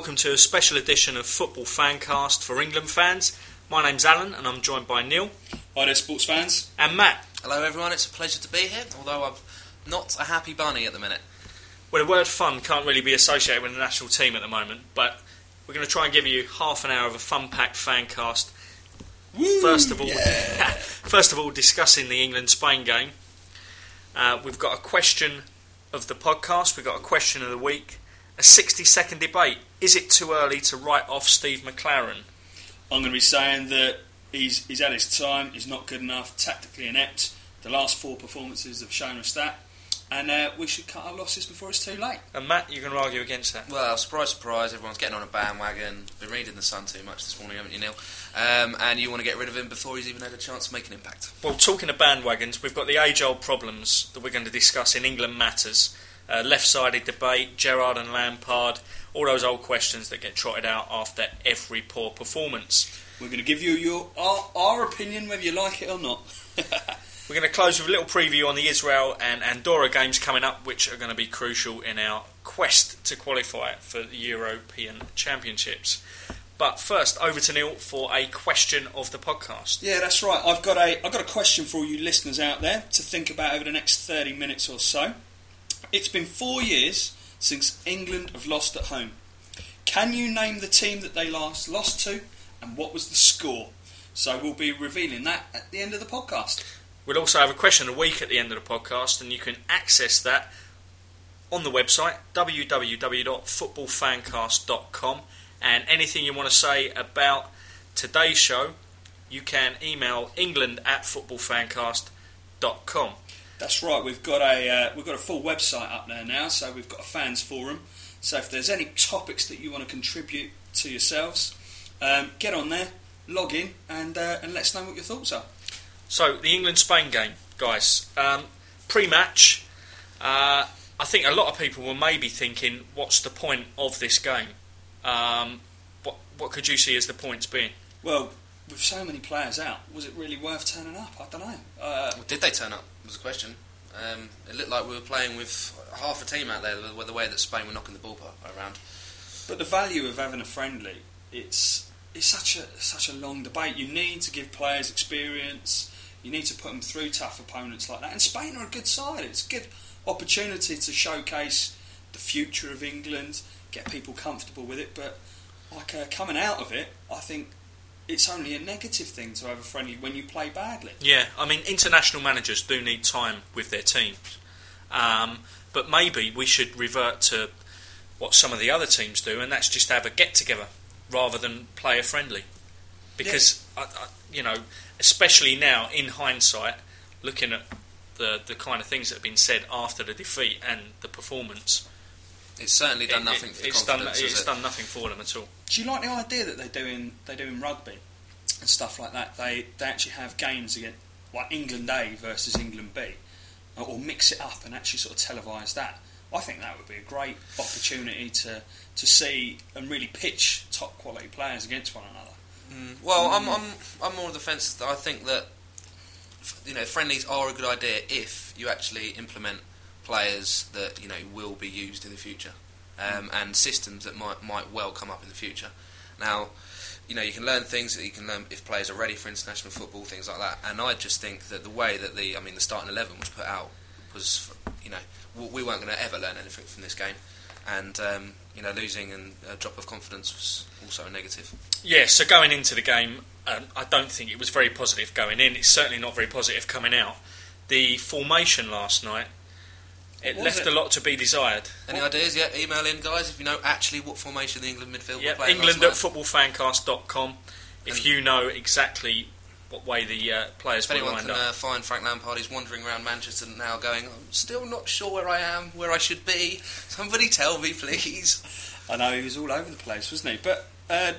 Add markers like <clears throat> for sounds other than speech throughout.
welcome to a special edition of Football Fancast for England fans. My name's Alan and I'm joined by Neil. Hi there, sports fans. And Matt. Hello, everyone. It's a pleasure to be here, although I'm not a happy bunny at the minute. Well, the word fun can't really be associated with the national team at the moment, but we're going to try and give you half an hour of a fun-packed fancast. Woo, first of all, yeah. <laughs> first of all, discussing the England-Spain game. Uh, we've got a question of the podcast. We've got a question of the week. A 60-second debate. Is it too early to write off Steve McClaren? I'm going to be saying that he's, he's at his time, he's not good enough, tactically inept. The last four performances have shown us that. And uh, we should cut our losses before it's too late. And Matt, you're going to argue against that. Well, surprise, surprise, everyone's getting on a bandwagon. Been reading The Sun too much this morning, haven't you, Neil? Um, and you want to get rid of him before he's even had a chance to make an impact. Well, talking of bandwagons, we've got the age-old problems that we're going to discuss in England Matters. Uh, left-sided debate, Gerrard and Lampard, all those old questions that get trotted out after every poor performance. We're going to give you your our, our opinion, whether you like it or not. <laughs> We're going to close with a little preview on the Israel and Andorra games coming up, which are going to be crucial in our quest to qualify for the European Championships. But first, over to Neil for a question of the podcast. Yeah, that's right. I've got a I've got a question for all you listeners out there to think about over the next thirty minutes or so. It's been four years since England have lost at home. Can you name the team that they last lost to, and what was the score? So we'll be revealing that at the end of the podcast. We'll also have a question a week at the end of the podcast, and you can access that on the website www.footballfancast.com. And anything you want to say about today's show, you can email england at footballfancast.com. That's right. We've got a uh, we've got a full website up there now. So we've got a fans forum. So if there's any topics that you want to contribute to yourselves, um, get on there, log in, and uh, and let us know what your thoughts are. So the England-Spain game, guys. Um, pre-match, uh, I think a lot of people were maybe thinking, "What's the point of this game?" Um, what what could you see as the points being? Well, with so many players out, was it really worth turning up? I don't know. Uh, Well, did they turn up? Was the question. Um, it looked like we were playing with half a team out there, with the way that Spain were knocking the ball around. but the value of having a friendly, it's it's such a such a long debate. You need to give players experience. You need to put them through tough opponents like that. And Spain are a good side. It's a good opportunity to showcase the future of England, get people comfortable with it. But like uh, coming out of it, I think it's only a negative thing to have a friendly when you play badly. Yeah, I mean, international managers do need time with their teams, um, but maybe we should revert to what some of the other teams do, and that's just have a get together rather than play a friendly. Because I, I, you know, especially now in hindsight, looking at the the kind of things that have been said after the defeat and the performance, It's certainly done it- nothing it- for the it's done confidence. it's it? done nothing for them at all. Do you like the idea that they do in they do in rugby and stuff like that? They they actually have games against like England A versus England B, or, or mix it up and actually sort of televise that. I think that would be a great opportunity to to see and really pitch top quality players against one another. Mm. Well, I'm, I'm, I'm more of the fence that I think that you know friendlies are a good idea if you actually implement players that you know will be used in the future um, and systems that might might well come up in the future. Now, you know you can learn things that you can learn if players are ready for international football, things like that. And I just think that the way that the I mean the starting eleven was put out was you know we weren't going to ever learn anything from this game. And um, you know, losing and a drop of confidence was also a negative. Yeah, so going into the game, um, I don't think it was very positive going in. It's certainly not very positive coming out. The formation last night, it What left it? a lot to be desired. Any ideas? Yeah, email in, guys, if you know actually what formation the England midfield Yeah, were playing England at last night. footballfancast.com. If And- you know exactly what way the uh, players If were anyone lined can up. uh, find Frank Lampard, he's wandering around Manchester now going, I'm still not sure where I am, where I should be. Somebody tell me, please. I know he was all over the place, wasn't he? But uh,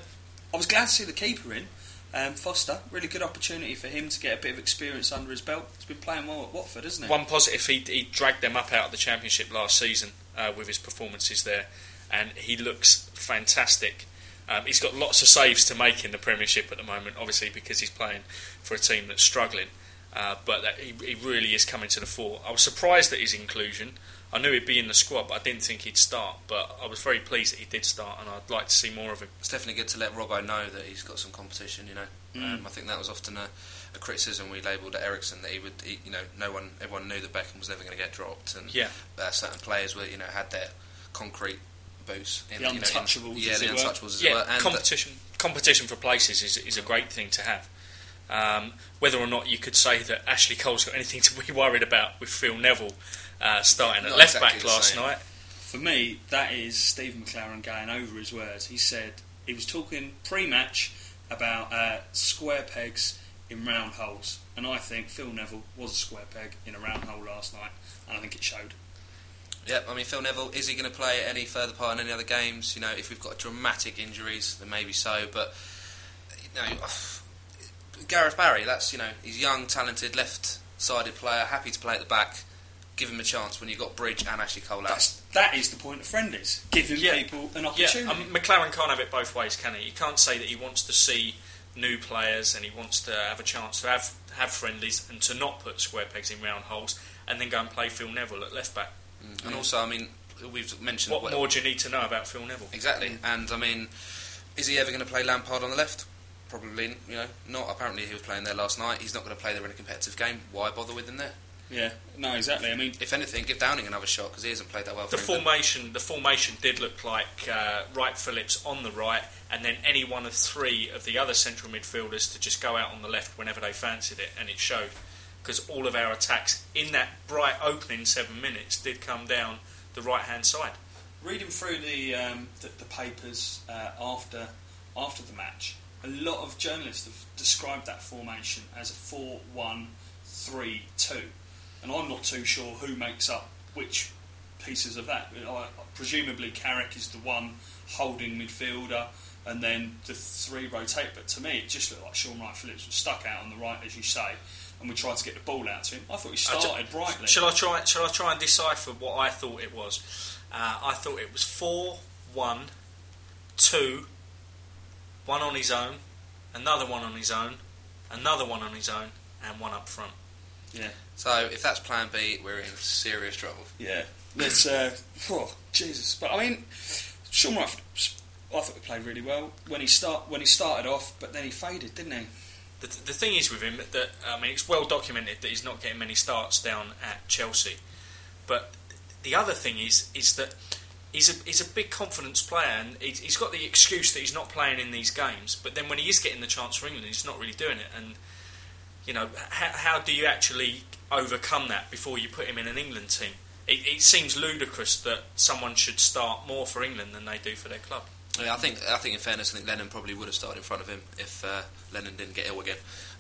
I was glad to see the keeper in. Um, Foster, really good opportunity for him to get a bit of experience under his belt. He's been playing well at Watford, hasn't he? One positive, he, he dragged them up out of the Championship last season uh, with his performances there, and he looks fantastic. Um, he's got lots of saves to make in the Premiership at the moment, obviously because he's playing for a team that's struggling. Uh, but that he, he really is coming to the fore. I was surprised at his inclusion. I knew he'd be in the squad, but I didn't think he'd start. But I was very pleased that he did start, and I'd like to see more of him. It's definitely good to let Robbo know that he's got some competition. You know, Mm. um, I think that was often a, a criticism we labelled at Eriksson that he would, he, you know, no one, everyone knew that Beckham was never going to get dropped, and Yeah. uh, certain players were, you know, had their concrete boots. In, The you know, in- untouchables, yeah, the it were. untouchables as yeah, well. And competition competition for places is, is a great thing to have. Um, whether or not you could say that Ashley Cole's got anything to be <laughs> worried about with Phil Neville uh, starting at Not left exactly back last same. night. For me, that is Steve McClaren going over his words. He said he was talking pre-match about uh, square pegs in round holes, and I think Phil Neville was a square peg in a round hole last night, and I think it showed. Yep, I mean Phil Neville is he going to play any further part in any other games? You know, if we've got dramatic injuries, then maybe so. But you know, <sighs> Gareth Barry, that's you know, he's young, talented, left-sided player, happy to play at the back. Give him a chance when you've got Bridge and Ashley Cole out. That's that is the point of friendlies, giving Yeah. people an Yeah, opportunity. um, McClaren can't have it both ways, can he? He can't say that he wants to see new players and he wants to have a chance to have have friendlies and to not put square pegs in round holes and then go and play Phil Neville at left back. Mm. And also, I mean, we've mentioned What more do you need to know about Phil Neville? Exactly, and I mean, is he ever going to play Lampard on the left? Probably, you know, not. Apparently, he was playing there last night. He's not going to play there in a competitive game. Why bother with him there? Yeah, no, exactly. I mean, If anything, give Downing another shot because he hasn't played that well. The for England. formation, the formation did look like uh, Wright Phillips on the right, and then any one of three of the other central midfielders to just go out on the left whenever they fancied it, and it showed because all of our attacks in that bright opening seven minutes did come down the right hand side. reading through the um, the, the papers uh, after after the match, a lot of journalists have described that formation as a 4-1-3-2, and I'm not too sure who makes up which pieces of that. I, presumably, Carrick is the one holding midfielder, and then the three rotate. But to me, it just looked like Shaun Wright Phillips was stuck out on the right, as you say, and we tried to get the ball out to him. I thought he I started brightly. Shall I try? Shall I try and decipher what I thought it was? Uh, I thought it was four, one, two, one on his own, another one on his own, another one on his own, and one up front. Yeah. So if that's Plan B, we're in serious trouble. Yeah, let's. Uh, oh, Jesus! But I mean, Shaun Wright, I thought he played really well when he start when he started off, but then he faded, didn't he? The, the thing is with him that I mean it's well documented that he's not getting many starts down at Chelsea, but the other thing is is that he's a he's a big confidence player and he's, he's got the excuse that he's not playing in these games, but then when he is getting the chance for England, he's not really doing it. And you know how, how do you actually overcome that before you put him in an England team? It, it seems ludicrous that someone should start more for England than they do for their club. Yeah, I think I think in fairness, I think Lennon probably would have started in front of him if uh, Lennon didn't get ill again.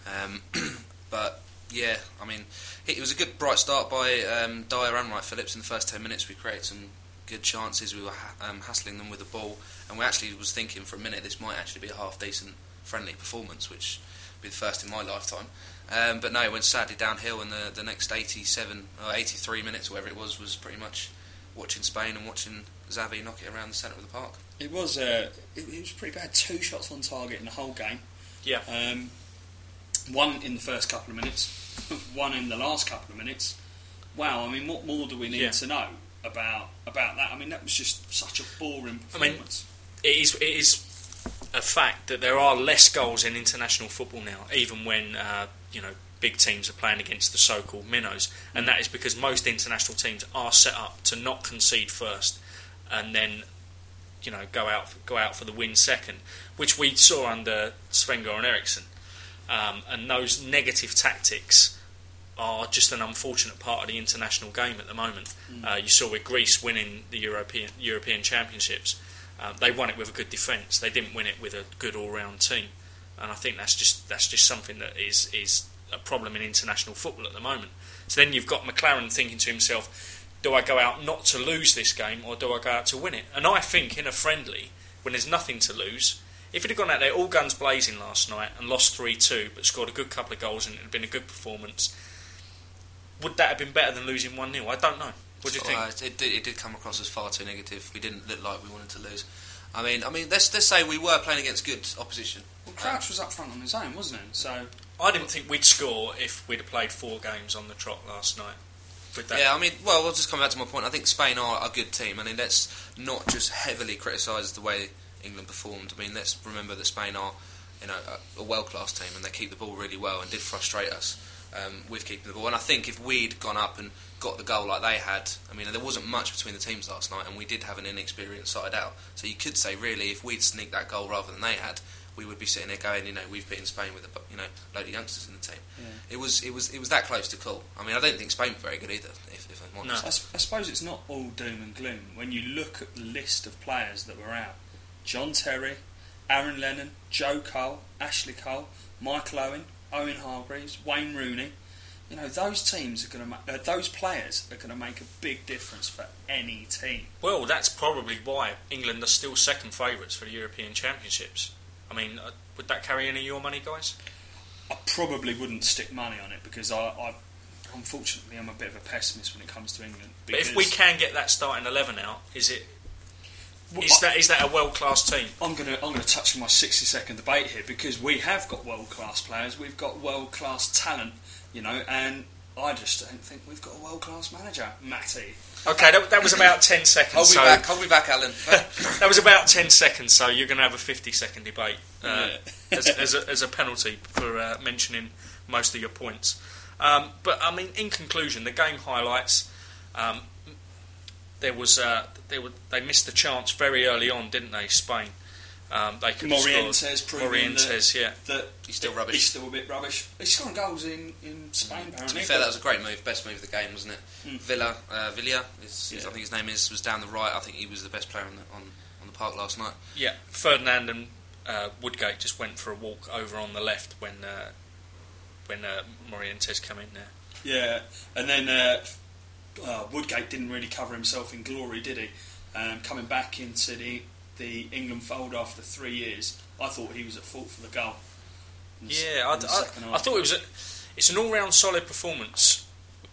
Um, <clears throat> but yeah, I mean, it was a good bright start by um, Dyer and Wright Phillips in the first ten minutes. We created some good chances. We were um, hassling them with the ball, and we actually was thinking for a minute this might actually be a half decent friendly performance, which be the first in my lifetime. Um, but no, it went sadly downhill, and the the next 87 or 83 minutes, whatever it was, was pretty much watching Spain and watching Xavi knock it around the centre of the park. It was. Uh, it, it was pretty bad. Two shots on target in the whole game. Yeah. Um, one in the first couple of minutes, <laughs> one in the last couple of minutes. Wow. I mean, what more do we need Yeah. to know about about that? I mean, that was just such a boring I mean, performance. it is it is a fact that there are less goals in international football now, even when uh, you know big teams are playing against the so-called minnows, and that is because most international teams are set up to not concede first, and then you know go out go out for the win second, which we saw under Sven Goran Eriksson, um, and those negative tactics are just an unfortunate part of the international game at the moment. Uh, you saw with Greece winning the European European Championships. Um, they won it with a good defence. They didn't win it with a good all-round team, and I think that's just that's just something that is is a problem in international football at the moment. So then you've got McClaren thinking to himself, "Do I go out not to lose this game, or do I go out to win it?" And I think in a friendly, when there's nothing to lose, if he'd have gone out there all guns blazing last night and lost three-two, but scored a good couple of goals and it had been a good performance, would that have been better than losing one 0 I don't know. What do you think? Uh, it, did, it did come across as far too negative. We didn't look like we wanted to lose. I mean, I mean, let's let's say we were playing against good opposition. Well, Crouch was up front on his own, wasn't he? So I didn't think we'd score if we'd have played four games on the trot last night. with that. Yeah, I mean, well, we'll just come back to my point. I think Spain are a good team. I mean, let's not just heavily criticise the way England performed. I mean, let's remember that Spain are, you know, a, a world-class team and they keep the ball really well and did frustrate us um, with keeping the ball. And I think if we'd gone up and got the goal like they had, I mean, there wasn't much between the teams last night, and we did have an inexperienced side out. So you could say, really, if we'd sneaked that goal rather than they had, we would be sitting there going, you know, we've beaten Spain with a you know load of youngsters in the team. Yeah. It was it was it was that close to call. I mean, I don't think Spain were very good either. If, if I'm honest. No. I, s- I suppose it's not all doom and gloom when you look at the list of players that were out. John Terry, Aaron Lennon, Joe Cole, Ashley Cole, Michael Owen, Owen Hargreaves, Wayne Rooney. You know those teams are going to ma- uh, those players are going to make a big difference for any team. Well, that's probably why England are still second favourites for the European Championships. I mean, uh, would that carry any of your money, guys? I probably wouldn't stick money on it because I, I unfortunately I'm a bit of a pessimist when it comes to England. But if we can get that starting eleven out, is it is that is that a world class team? I'm going to I'm going to touch on my 60 second debate here because we have got world class players, we've got world class talent, you know, and I just don't think we've got a world class manager, Matty. Okay, that, that was about ten seconds. Hold me so back, hold me back, Alan. <laughs> that was about ten seconds. So you're going to have a fifty second debate uh, Yeah. as, as, a, as a penalty for uh, mentioning most of your points. Um, but I mean, in conclusion, the game highlights. Um, there was uh, they were they missed the chance very early on, didn't they? Spain. Um, they could have Morientes scored. proving Morientes, yeah. That He's still rubbish. He's still a bit rubbish. He's scoring goals in, in Spain, to apparently. be fair, that was a great move, best move of the game, wasn't it? Mm. Villa, uh, Villa, is, is- Yeah. I think his name is, was down the right. I think he was the best player on the, on, on the park last night. Yeah, Ferdinand and uh, Woodgate just went for a walk over on the left when uh, when uh, Morientes came in there. Yeah, and then uh, Woodgate didn't really cover himself in glory, did he? Um, coming back into the the England fold after three years, I thought he was at fault for the goal. in the s- Yeah, I, I, I thought it was a, it's an all-round solid performance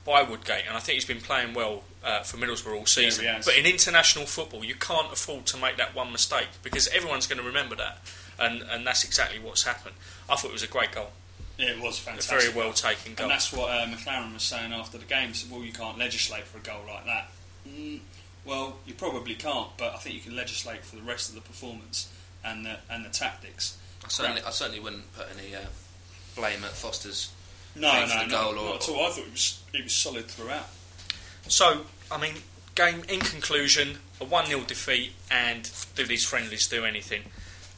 by Woodgate, and I think he's been playing well uh, for Middlesbrough all season. has. but in international football, you can't afford to make that one mistake because everyone's going to remember that, and and that's exactly what's happened. I thought it was a great goal, Yeah, it was a fantastic. very well taken goal. And that's what uh, McClaren was saying after the game. He said, well, you can't legislate for a goal like that. Mm, well, you probably can't, but I think you can legislate for the rest of the performance and the, and the tactics. I certainly, I certainly wouldn't put any uh, blame at Foster's. No, no, no, not or- at all. I thought it was, it was solid throughout. So, I mean, game in conclusion, a 1 0 defeat, and do these friendlies do anything?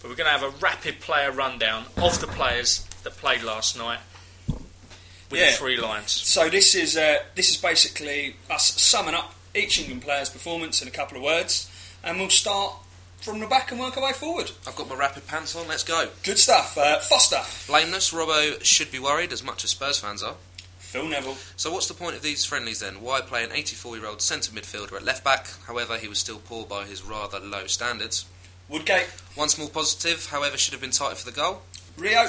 But we're going to have a rapid player rundown of the players that played last night with Yeah. the three lines. So this is uh, this is basically us summing up each England player's performance in a couple of words, and we'll start from the back and work our way forward. I've got my rapid pants on. Let's go. Good stuff. Uh, Foster, Blameless. Robbo should be worried as much as Spurs fans are. Phil Neville, So what's the point of these friendlies then? Why play an 84-year-old centre midfielder at left back? However, he was still poor by his rather low standards. Woodgate, One small positive, however, should have been tighter for the goal. Rio,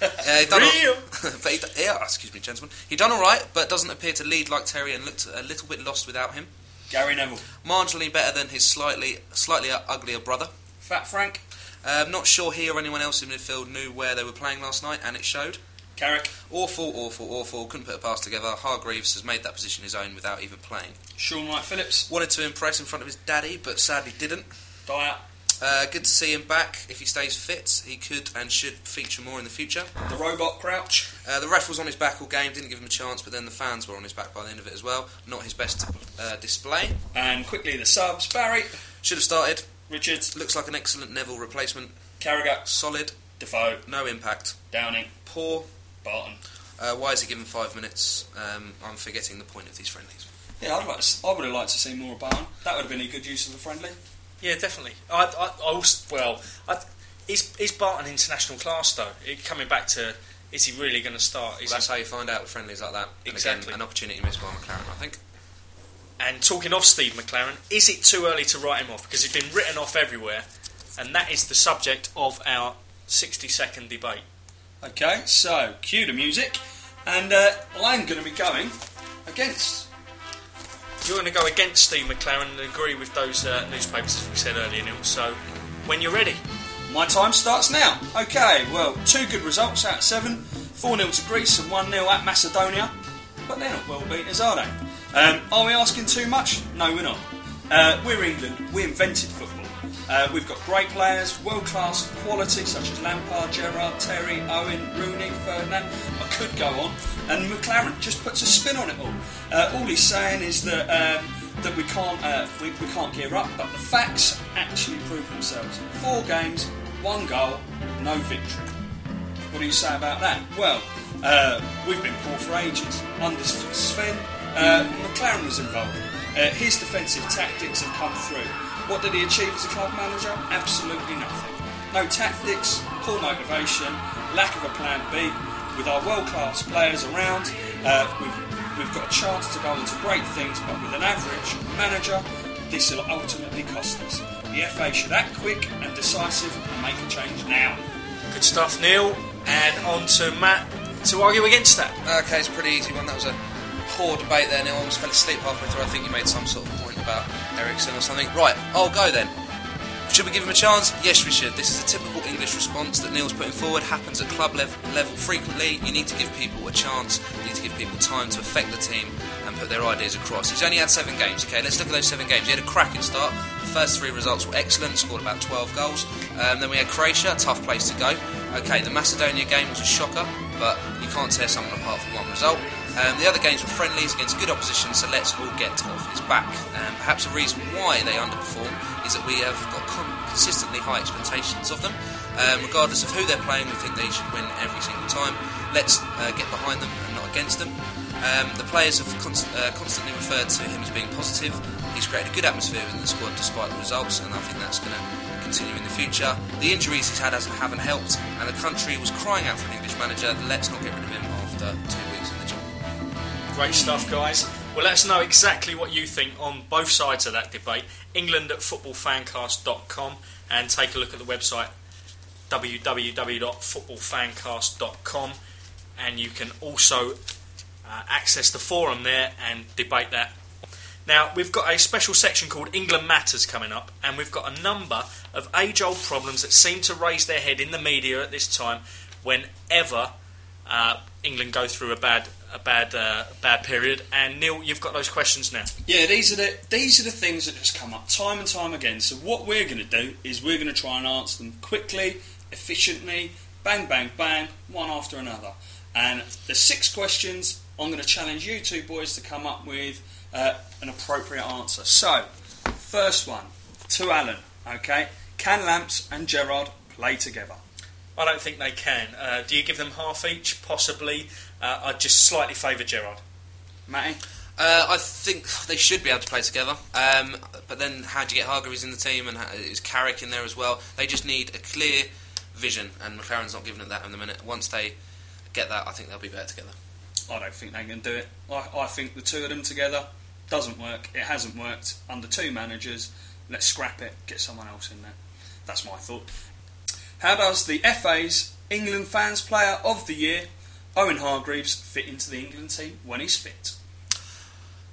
Uh, he done all- Rio. <laughs> but he, yeah, excuse me, gentlemen. He done all right, but doesn't appear to lead like Terry and looked a little bit lost without him. Gary Neville, Marginally better than his slightly slightly uglier brother. Fat Frank, Um, not sure he or anyone else in midfield knew where they were playing last night, and it showed. Carrick, Awful, awful, awful. Couldn't put a pass together. Hargreaves has made that position his own without even playing. Shaun Wright Phillips, Wanted to impress in front of his daddy, but sadly didn't. Dyer, Uh, good to see him back. If he stays fit, he could and should feature more in the future. the Robot Crouch, Uh, the ref was on his back all game, didn't give him a chance, but then the fans were on his back by the end of it as well. Not his best uh, display. and quickly the subs: Barry, Should have started. Richards, Looks like an excellent Neville replacement. Carragher, Solid, Defoe, no impact. Downing, Poor. Barton. Uh, why is he given five minutes? Um, I'm forgetting the point of these friendlies. Yeah, I'd like to, I would have liked to see more of Barton. That would have been a good use of a friendly. Yeah, definitely. I, I, I also, well, I, is, is Barton international class though? It, coming back to, is he really going to start? Well, Is that's he, how you find out with friendlies like that. And Exactly. Again, an opportunity missed by McClaren, I think. and talking of Steve McClaren, is it too early to write him off? Because he's been written off everywhere, and that is the subject of our 60 second debate. Okay, so cue the music, and uh, I'm going to be going against. You're going to go against Steve McClaren and agree with those uh, newspapers, as we said earlier, Neil. So, when you're ready. My time starts now. Okay, well, two good results out of seven 4 0 to Greece and 1 0 at Macedonia. But they're not well beaters, are they? Um, are we asking too much? No, we're not. Uh, we're England. We invented football. Uh, we've got great players, world class quality such as Lampard, Gerrard, Terry, Owen, Rooney, Ferdinand. I could go on. And McClaren just puts a spin on it all. Uh, all he's saying is that um, that we can't uh, we, we can't gear up, but the facts actually prove themselves. Four games, one goal, no victory. What do you say about that? Well, uh, we've been poor for ages. Under Sven, uh, McClaren was involved. Uh, his defensive tactics have come through. What did he achieve as a club manager? Absolutely nothing. No tactics, poor motivation, lack of a plan B. With our world-class players around, uh, we've, we've got a chance to go into great things, but with an average manager, this will ultimately cost us. The FA should act quick and decisive and make a change now. Good stuff, Neil. And on to Matt to argue against that. Okay, it's a pretty easy one. That was a poor debate there. Neil almost fell asleep halfway through. I think you made some sort of point about Eriksson or something. Right, I'll go then. Should we give him a chance? Yes, we should. This is a typical English response that Neil's putting forward. Happens at club lev- level frequently. You need to give people a chance. You need to give people time to affect the team and put their ideas across. He's only had seven games. Okay, let's look at those seven games. He had a cracking start. The first three results were excellent. Scored about 12 goals. Um, then we had Croatia, a tough place to go. Okay, the Macedonia game was a shocker, but you can't tear someone apart from one result. Um, the other games were friendlies against good opposition, so let's all get off his back. Um, perhaps a reason why they underperform is that we have got con- consistently high expectations of them. Um, regardless of who they're playing, we think they should win every single time. Let's uh, get behind them and not against them. Um, the players have const- uh, constantly referred to him as being positive. He's created a good atmosphere within the squad despite the results, and I think that's going to continue in the future. The injuries he's had haven't helped, and the country was crying out for an English manager. Let's not get rid of him after two weeks in the job. Great stuff, guys. Well, let us know exactly what you think on both sides of that debate. England at footballfancast.com and take a look at the website www.footballfancast.com and you can also uh, access the forum there and debate that. Now, we've got a special section called England Matters coming up, and we've got a number of age old problems that seem to raise their head in the media at this time whenever uh, England go through a bad a bad uh, bad period. And Neil, you've got those questions now. Yeah, these are the these are the things that just come up time and time again. So what we're going to do is we're going to try and answer them quickly, efficiently, bang, bang, bang, one after another. And the six questions, I'm going to challenge you two boys to come up with uh, an appropriate answer. So, first one to Alan. Okay, can Lamps and Gerrard play together? I don't think they can. Uh, do you give them half each? Possibly. Uh, I'd just slightly favour Gerrard. Matty? Uh, I think they should be able to play together. Um, but then, how do you get Hargreaves in the team and how, is Carrick in there as well? They just need a clear vision, and McClaren's not giving it that in the minute. Once they get that, I think they'll be better together. I don't think they can do it. I, I think the two of them together doesn't work. It hasn't worked under two managers. Let's scrap it. Get someone else in there. That's my thought. How does the FA's England Fans Player of the Year, Owen Hargreaves, fit into the England team when he's fit?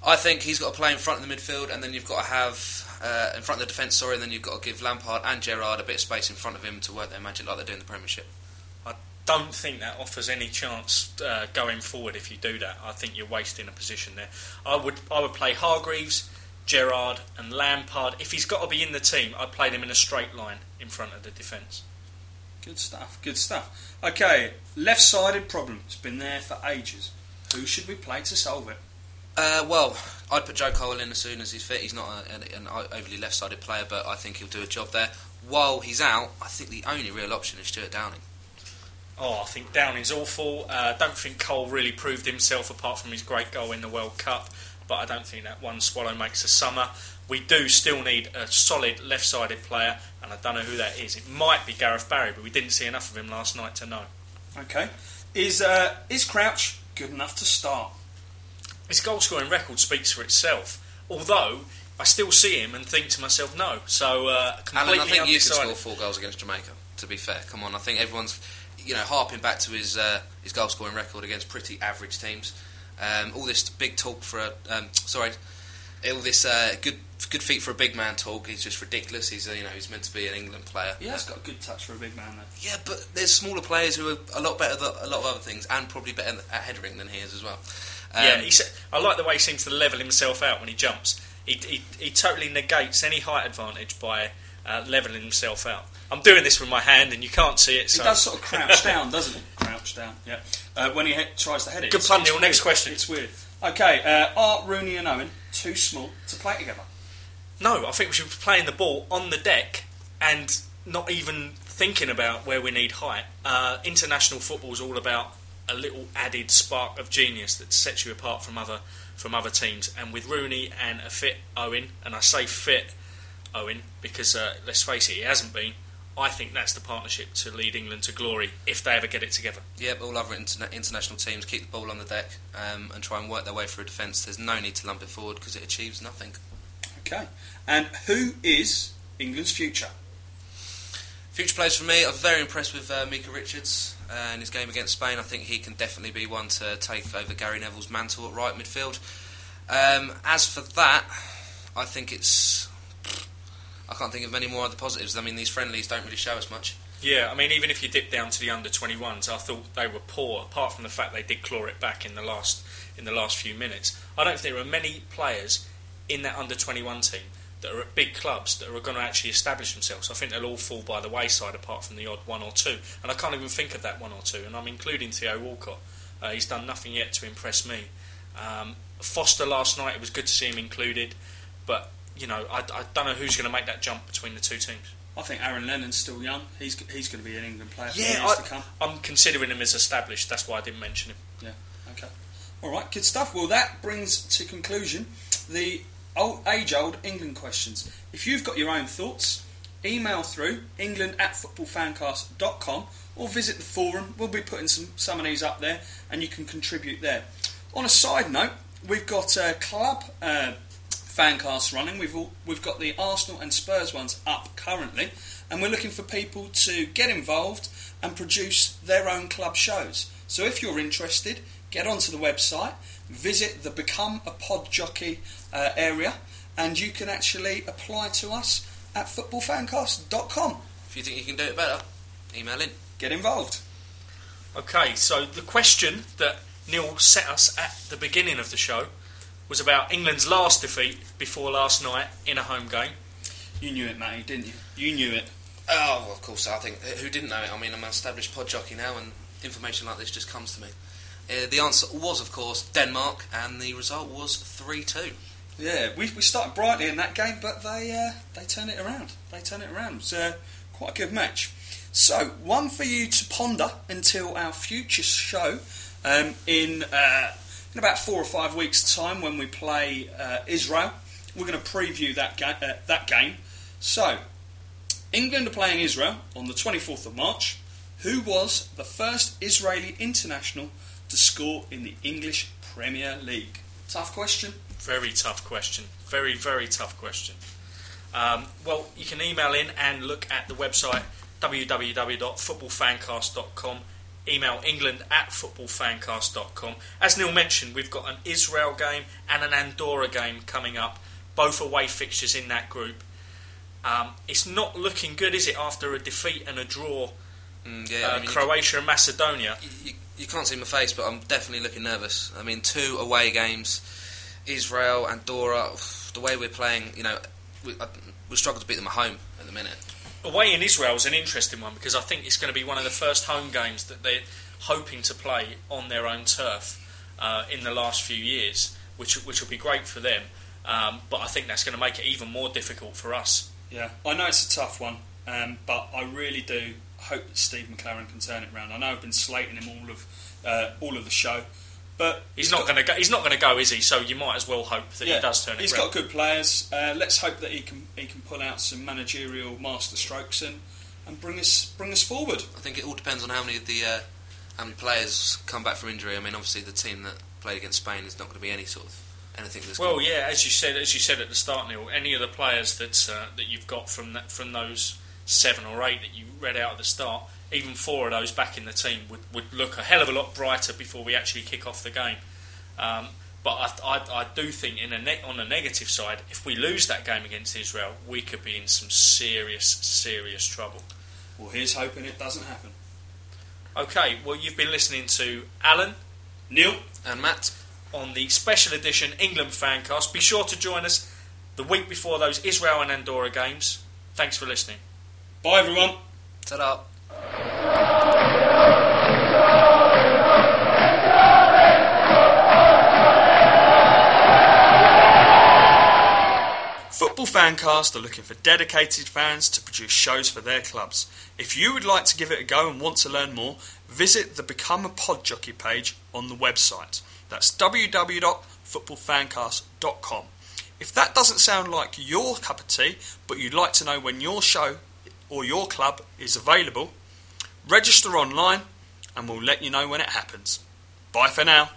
I think he's got to play in front of the midfield, and then you've got to have uh, in front of the defence. Sorry, and then you've got to give Lampard and Gerrard a bit of space in front of him to work their magic like they do in the Premiership. I don't think that offers any chance uh, going forward if you do that. I think you're wasting a position there. I would I would play Hargreaves, Gerrard, and Lampard. If he's got to be in the team, I'd play them in a straight line in front of the defence. Good stuff, good stuff. Okay, left sided problem. It's been there for ages. Who should we play to solve it? Uh, well, I'd put Joe Cole in as soon as he's fit. He's not a, an, an overly left-sided player, but I think he'll do a job there. While he's out, I think the only real option is Stewart Downing. Oh, I think Downing's awful. I uh, don't think Cole really proved himself apart from his great goal in the World Cup, but I don't think that one swallow makes a summer. We do still need a solid left sided player, and I don't know who that is. It might be Gareth Barry, but we didn't see enough of him last night to know. Okay. Is, uh, is Crouch good enough to start? His goal scoring record speaks for itself, although I still see him and think to myself, no. So, uh, completely Alan, I think you could score four goals against Jamaica. To be fair, come on. I think everyone's, you know, harping back to his uh, his goal scoring record against pretty average teams. Um, all this big talk for a um, sorry, all this uh, good good feet for a big man talk He's just ridiculous. He's uh, you know he's meant to be an England player. Yeah, He has got a good touch for a big man, though. Yeah, but there's smaller players who are a lot better at a lot of other things and probably better at headering than he is as well. Um, yeah, he I like the way he seems to level himself out when he jumps. He, he, he totally negates any height advantage by uh, leveling himself out. I'm doing this with my hand, and you can't see it. He does sort of crouch down, doesn't he? Crouch down, yeah. Uh, when he he- tries to head it. Good It's- pun, Neil. Next question. It's weird. Okay, uh, are Rooney and Owen too small to play together? No, I think we should be playing the ball on the deck and not even thinking about where we need height. Uh, international football is all about a little added spark of genius that sets you apart from other from other teams. And with Rooney and a fit Owen, and I say fit Owen because uh, let's face it, he hasn't been. I think that's the partnership to lead England to glory if they ever get it together. Yeah, but all other interna- international teams keep the ball on the deck um, and try and work their way through a defence. There's no need to lump it forward because it achieves nothing. Okay. And who is England's future? Future players for me, I'm very impressed with uh, Micah Richards and his game against Spain. I think he can definitely be one to take over Gary Neville's mantle at right midfield. Um, as for that, I think it's. I can't think of many more other positives. I mean, these friendlies don't really show us much. Yeah, I mean, even if you dip down to the under 21s, I thought they were poor. Apart from the fact they did claw it back in the last in the last few minutes, I don't think there are many players in that under 21 team that are at big clubs that are going to actually establish themselves. I think they'll all fall by the wayside, apart from the odd one or two. And I can't even think of that one or two. And I'm including Theo Walcott. Uh, he's done nothing yet to impress me. Um, Foster last night, it was good to see him included, but you know, I, I don't know who's going to make that jump between the two teams. I think Aaron Lennon's still young. He's he's going to be an England player for Yeah, years I- to come. I'm considering him as established. That's why I didn't mention him. Yeah. Okay. All right. Good stuff. Well, that brings to conclusion the old, age-old England questions. If you've got your own thoughts, email through england at footballfancast.com or visit the forum. We'll be putting some some of these up there, and you can contribute there. On a side note, we've got a club. Uh, fancast running. We've all, we've got the Arsenal and Spurs ones up currently, and we're looking for people to get involved and produce their own club shows. So if you're interested, get onto the website, visit the Become a Pod Jockey uh, area, and you can actually apply to us at footballfancast.com. If you think you can do it better, email in. Get involved. Okay, so the question that Neil set us at the beginning of the show was about England's last defeat before last night in a home game. You knew it, Matty, didn't you? You knew it. Oh, of course. I think who didn't know it. I mean, I'm an established pod jockey now, and information like this just comes to me. Uh, the answer was, of course, Denmark, and the result was three-two. Yeah, we, we started brightly in that game, but they uh, they turn it around. They turn it around. It was uh, quite a good match. So, one for you to ponder until our future show um, in uh, in about four or five weeks' time when we play uh, Israel. We're going to preview that ga- uh, that game. So, England are playing Israel on the 24th of March. Who was the first Israeli international to score in the English Premier League? Tough question. Very tough question. Very, very tough question. Um, well, you can email in and look at the website www.footballfancast.com. Email england at footballfancast.com. As Neil mentioned, we've got an Israel game and an Andorra game coming up, both away fixtures in that group. Um, it's not looking good, is it, after a defeat and a draw, Mm, yeah, uh, I mean, Croatia and Macedonia? you, you, you can't see my face, but I'm definitely looking nervous. I mean, two away games, Israel, Andorra. The way we're playing, you know, we, I, we struggle to beat them at home at the minute. Away in Israel is an interesting one because I think it's going to be one of the first home games that they're hoping to play on their own turf uh, in the last few years, which which will be great for them. Um, but I think that's going to make it even more difficult for us. Yeah, I know it's a tough one, um, but I really do hope that Steve McClaren can turn it around. I know I've been slating him all of uh, all of the show, but He's, not going to go. He's not going to go, is he? So you might as well hope that yeah, he does turn it He's around. got good players. Uh, let's hope that he can he can pull out some managerial master strokes and, and bring us bring us forward. I think it all depends on how many of the uh, how many players come back from injury. I mean, obviously the team that played against Spain is not going to be any sort of anything that's Well, yeah, as you said, as you said at the start, Neil. Any of the players that uh, that you've got from that, from those seven or eight that you read out at the start, even four of those back in the team would, would look a hell of a lot brighter before we actually kick off the game. Um, but I, I, I do think, in a ne- on the negative side, if we lose that game against Israel, we could be in some serious, serious trouble. Well, here's hoping it doesn't happen. Okay, well, you've been listening to Alan. Neil, and Matt, on the special edition England Fancast. Be sure to join us the week before those Israel and Andorra games. Thanks for listening. Bye, everyone. Ta-da. Football Fancast are looking for dedicated fans to produce shows for their clubs. If you would like to give it a go and want to learn more, visit the Become a Pod Jockey page on the website. That's www.footballfancast.com. If that doesn't sound like your cup of tea, but you'd like to know when your show or your club is available, register online and we'll let you know when it happens. Bye for now.